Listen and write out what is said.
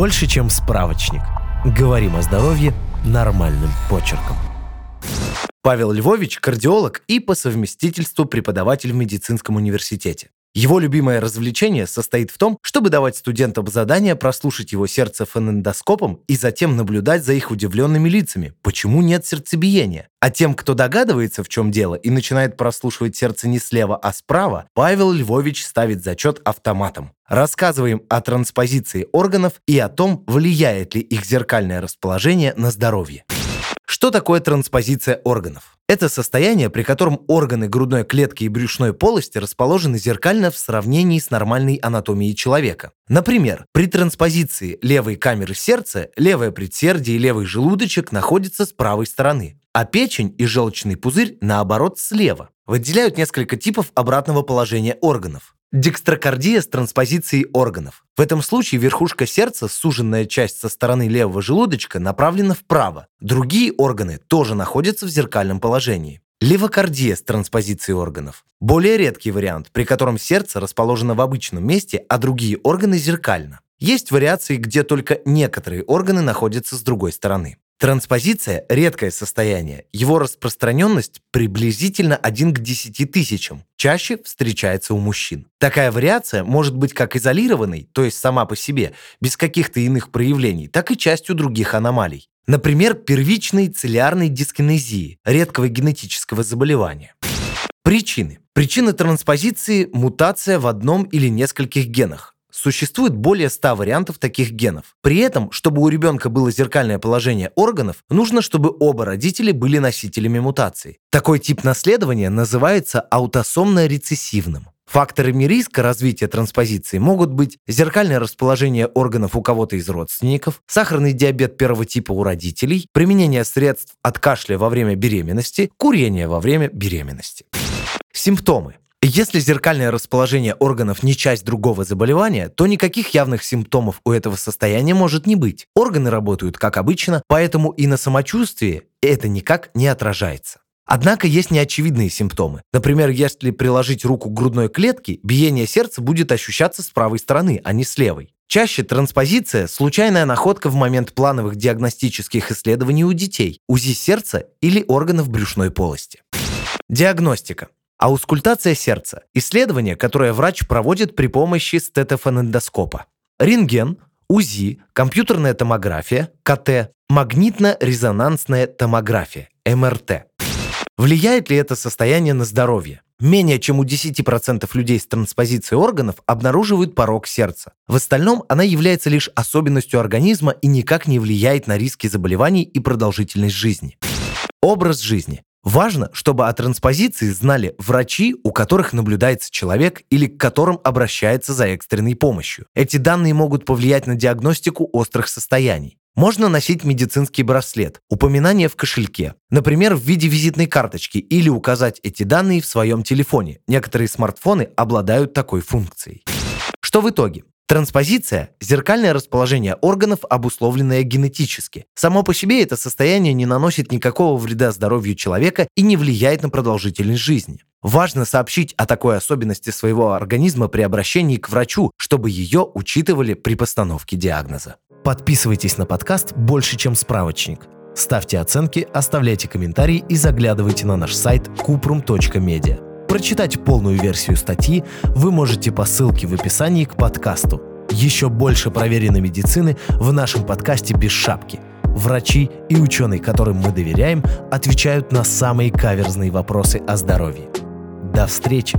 Больше, чем справочник. Говорим о здоровье нормальным почерком. Павел Львович – кардиолог и по совместительству преподаватель в медицинском университете. Его любимое развлечение состоит в том, чтобы давать студентам задание прослушать его сердце фонендоскопом и затем наблюдать за их удивленными лицами, почему нет сердцебиения. А тем, кто догадывается, в чем дело, и начинает прослушивать сердце не слева, а справа, Павел Львович ставит зачет автоматом. Рассказываем о транспозиции органов и о том, влияет ли их зеркальное расположение на здоровье. Что такое транспозиция органов? Это состояние, при котором органы грудной клетки и брюшной полости расположены зеркально в сравнении с нормальной анатомией человека. Например, при транспозиции левой камеры сердца левое предсердие и левый желудочек находятся с правой стороны, а печень и желчный пузырь, наоборот, слева. Выделяют несколько типов обратного положения органов. Декстрокардия с транспозицией органов. В этом случае верхушка сердца, суженная часть со стороны левого желудочка, направлена вправо. Другие органы тоже находятся в зеркальном положении. Левокардия с транспозицией органов. Более редкий вариант, при котором сердце расположено в обычном месте, а другие органы зеркально. Есть вариации, где только некоторые органы находятся с другой стороны. Транспозиция – редкое состояние. Его распространенность приблизительно 1 к 10 тысячам. Чаще встречается у мужчин. Такая вариация может быть как изолированной, то есть сама по себе, без каких-то иных проявлений, так и частью других аномалий. Например, первичной целиарной дискинезии, редкого генетического заболевания. Причины. Причина транспозиции – мутация в одном или нескольких генах. Существует более 100 вариантов таких генов. При этом, чтобы у ребенка было зеркальное положение органов, нужно, чтобы оба родителя были носителями мутации. Такой тип наследования называется аутосомно-рецессивным. Факторами риска развития транспозиции могут быть зеркальное расположение органов у кого-то из родственников, сахарный диабет первого типа у родителей, применение средств от кашля во время беременности, курение во время беременности. Симптомы. Если зеркальное расположение органов не часть другого заболевания, то никаких явных симптомов у этого состояния может не быть. Органы работают как обычно, поэтому и на самочувствии это никак не отражается. Однако есть неочевидные симптомы. Например, если приложить руку к грудной клетке, биение сердца будет ощущаться с правой стороны, а не с левой. Чаще транспозиция – случайная находка в момент плановых диагностических исследований у детей, УЗИ сердца или органов брюшной полости. Диагностика. Аускультация сердца – исследование, которое врач проводит при помощи стетофонендоскопа. Рентген, УЗИ, компьютерная томография, КТ, магнитно-резонансная томография, МРТ. Влияет ли это состояние на здоровье? Менее чем у 10% людей с транспозицией органов обнаруживают порог сердца. В остальном она является лишь особенностью организма и никак не влияет на риски заболеваний и продолжительность жизни. Образ жизни. Важно, чтобы о транспозиции знали врачи, у которых наблюдается человек или к которым обращается за экстренной помощью. Эти данные могут повлиять на диагностику острых состояний. Можно носить медицинский браслет, упоминание в кошельке, например, в виде визитной карточки или указать эти данные в своем телефоне. Некоторые смартфоны обладают такой функцией. Что в итоге? Транспозиция – зеркальное расположение органов, обусловленное генетически. Само по себе это состояние не наносит никакого вреда здоровью человека и не влияет на продолжительность жизни. Важно сообщить о такой особенности своего организма при обращении к врачу, чтобы ее учитывали при постановке диагноза. Подписывайтесь на подкаст «Больше, чем справочник». Ставьте оценки, оставляйте комментарии и заглядывайте на наш сайт kuprum.media. Прочитать полную версию статьи вы можете по ссылке в описании к подкасту. Еще больше проверенной медицины в нашем подкасте «Без шапки». Врачи и ученые, которым мы доверяем, отвечают на самые каверзные вопросы о здоровье. До встречи!